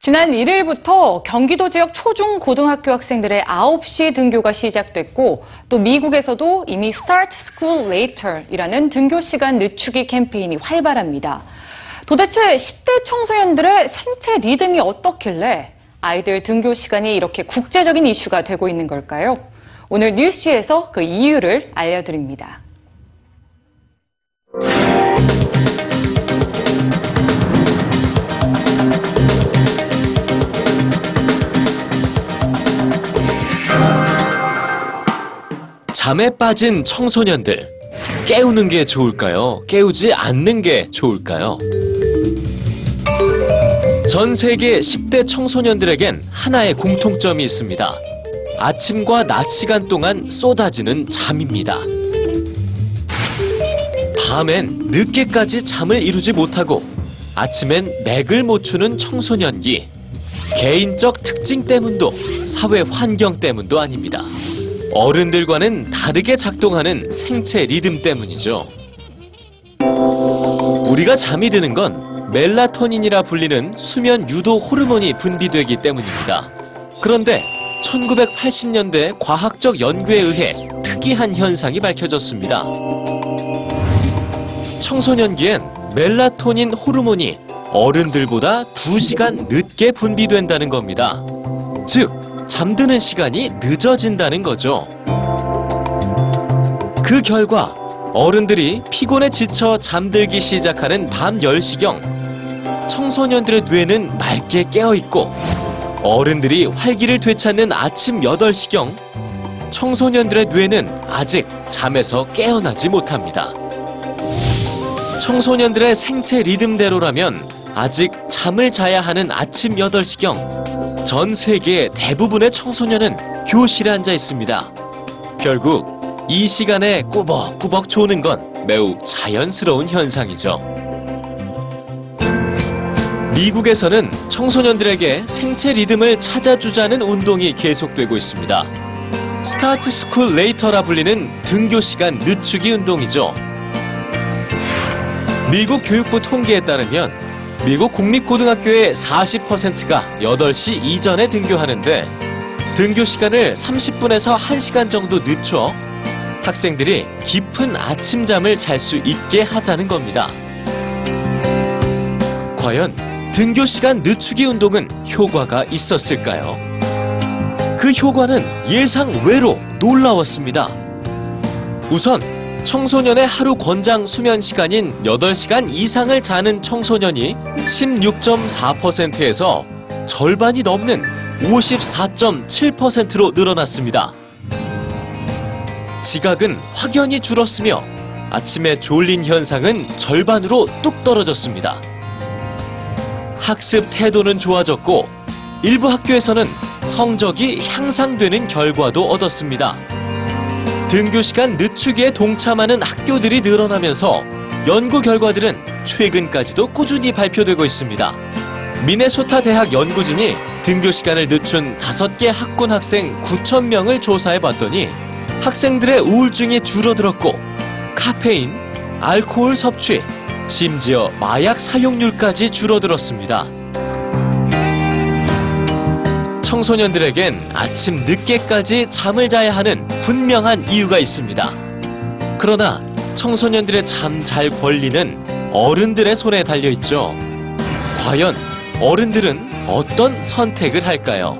지난 1일부터 경기도 지역 초중 고등학교 학생들의 9시 등교가 시작됐고 또 미국에서도 이미 Start School Later이라는 등교 시간 늦추기 캠페인이 활발합니다. 도대체 10대 청소년들의 생체 리듬이 어떻길래 아이들 등교 시간이 이렇게 국제적인 이슈가 되고 있는 걸까요? 오늘 뉴스지에서 그 이유를 알려드립니다. 잠에 빠진 청소년들. 깨우는 게 좋을까요? 깨우지 않는 게 좋을까요? 전 세계 10대 청소년들에겐 하나의 공통점이 있습니다. 아침과 낮 시간 동안 쏟아지는 잠입니다. 밤엔 늦게까지 잠을 이루지 못하고 아침엔 맥을 못 추는 청소년기. 개인적 특징 때문도 사회 환경 때문도 아닙니다. 어른들과는 다르게 작동하는 생체 리듬 때문이죠. 우리가 잠이 드는 건 멜라토닌이라 불리는 수면 유도 호르몬이 분비되기 때문입니다. 그런데 1980년대 과학적 연구에 의해 특이한 현상이 밝혀졌습니다. 청소년기엔 멜라토닌 호르몬이 어른들보다 2시간 늦게 분비된다는 겁니다. 즉, 잠드는 시간이 늦어진다는 거죠. 그 결과 어른들이 피곤에 지쳐 잠들기 시작하는 밤 10시경 청소년들의 뇌는 맑게 깨어있고 어른들이 활기를 되찾는 아침 8시경 청소년들의 뇌는 아직 잠에서 깨어나지 못합니다. 청소년들의 생체 리듬대로라면 아직 잠을 자야 하는 아침 8시경 전 세계 대부분의 청소년은 교실에 앉아 있습니다. 결국 이 시간에 꾸벅꾸벅 조는 건 매우 자연스러운 현상이죠. 미국에서는 청소년들에게 생체 리듬을 찾아주자는 운동이 계속되고 있습니다. Start School Later라 불리는 등교 시간 늦추기 운동이죠. 미국 교육부 통계에 따르면 미국 공립고등학교의 40%가 8시 이전에 등교하는데 등교 시간을 30분에서 1시간 정도 늦춰 학생들이 깊은 아침잠을 잘 수 있게 하자는 겁니다. 과연 등교 시간 늦추기 운동은 효과가 있었을까요? 그 효과는 예상 외로 놀라웠습니다. 우선 청소년의 하루 권장 수면 시간인 8시간 이상을 자는 청소년이 16.4%에서 절반이 넘는 54.7%로 늘어났습니다. 지각은 확연히 줄었으며 아침에 졸린 현상은 절반으로 뚝 떨어졌습니다. 학습 태도는 좋아졌고 일부 학교에서는 성적이 향상되는 결과도 얻었습니다. 등교 시간 늦추기에 동참하는 학교들이 늘어나면서 연구 결과들은 최근까지도 꾸준히 발표되고 있습니다. 미네소타 대학 연구진이 등교 시간을 늦춘 5개 학군 학생 9천 명을 조사해 봤더니 학생들의 우울증이 줄어들었고 카페인, 알코올 섭취, 심지어 마약 사용률까지 줄어들었습니다. 청소년들에겐 아침 늦게까지 잠을 자야 하는 분명한 이유가 있습니다. 그러나 청소년들의 잠 잘 권리는 어른들의 손에 달려 있죠. 과연 어른들은 어떤 선택을 할까요?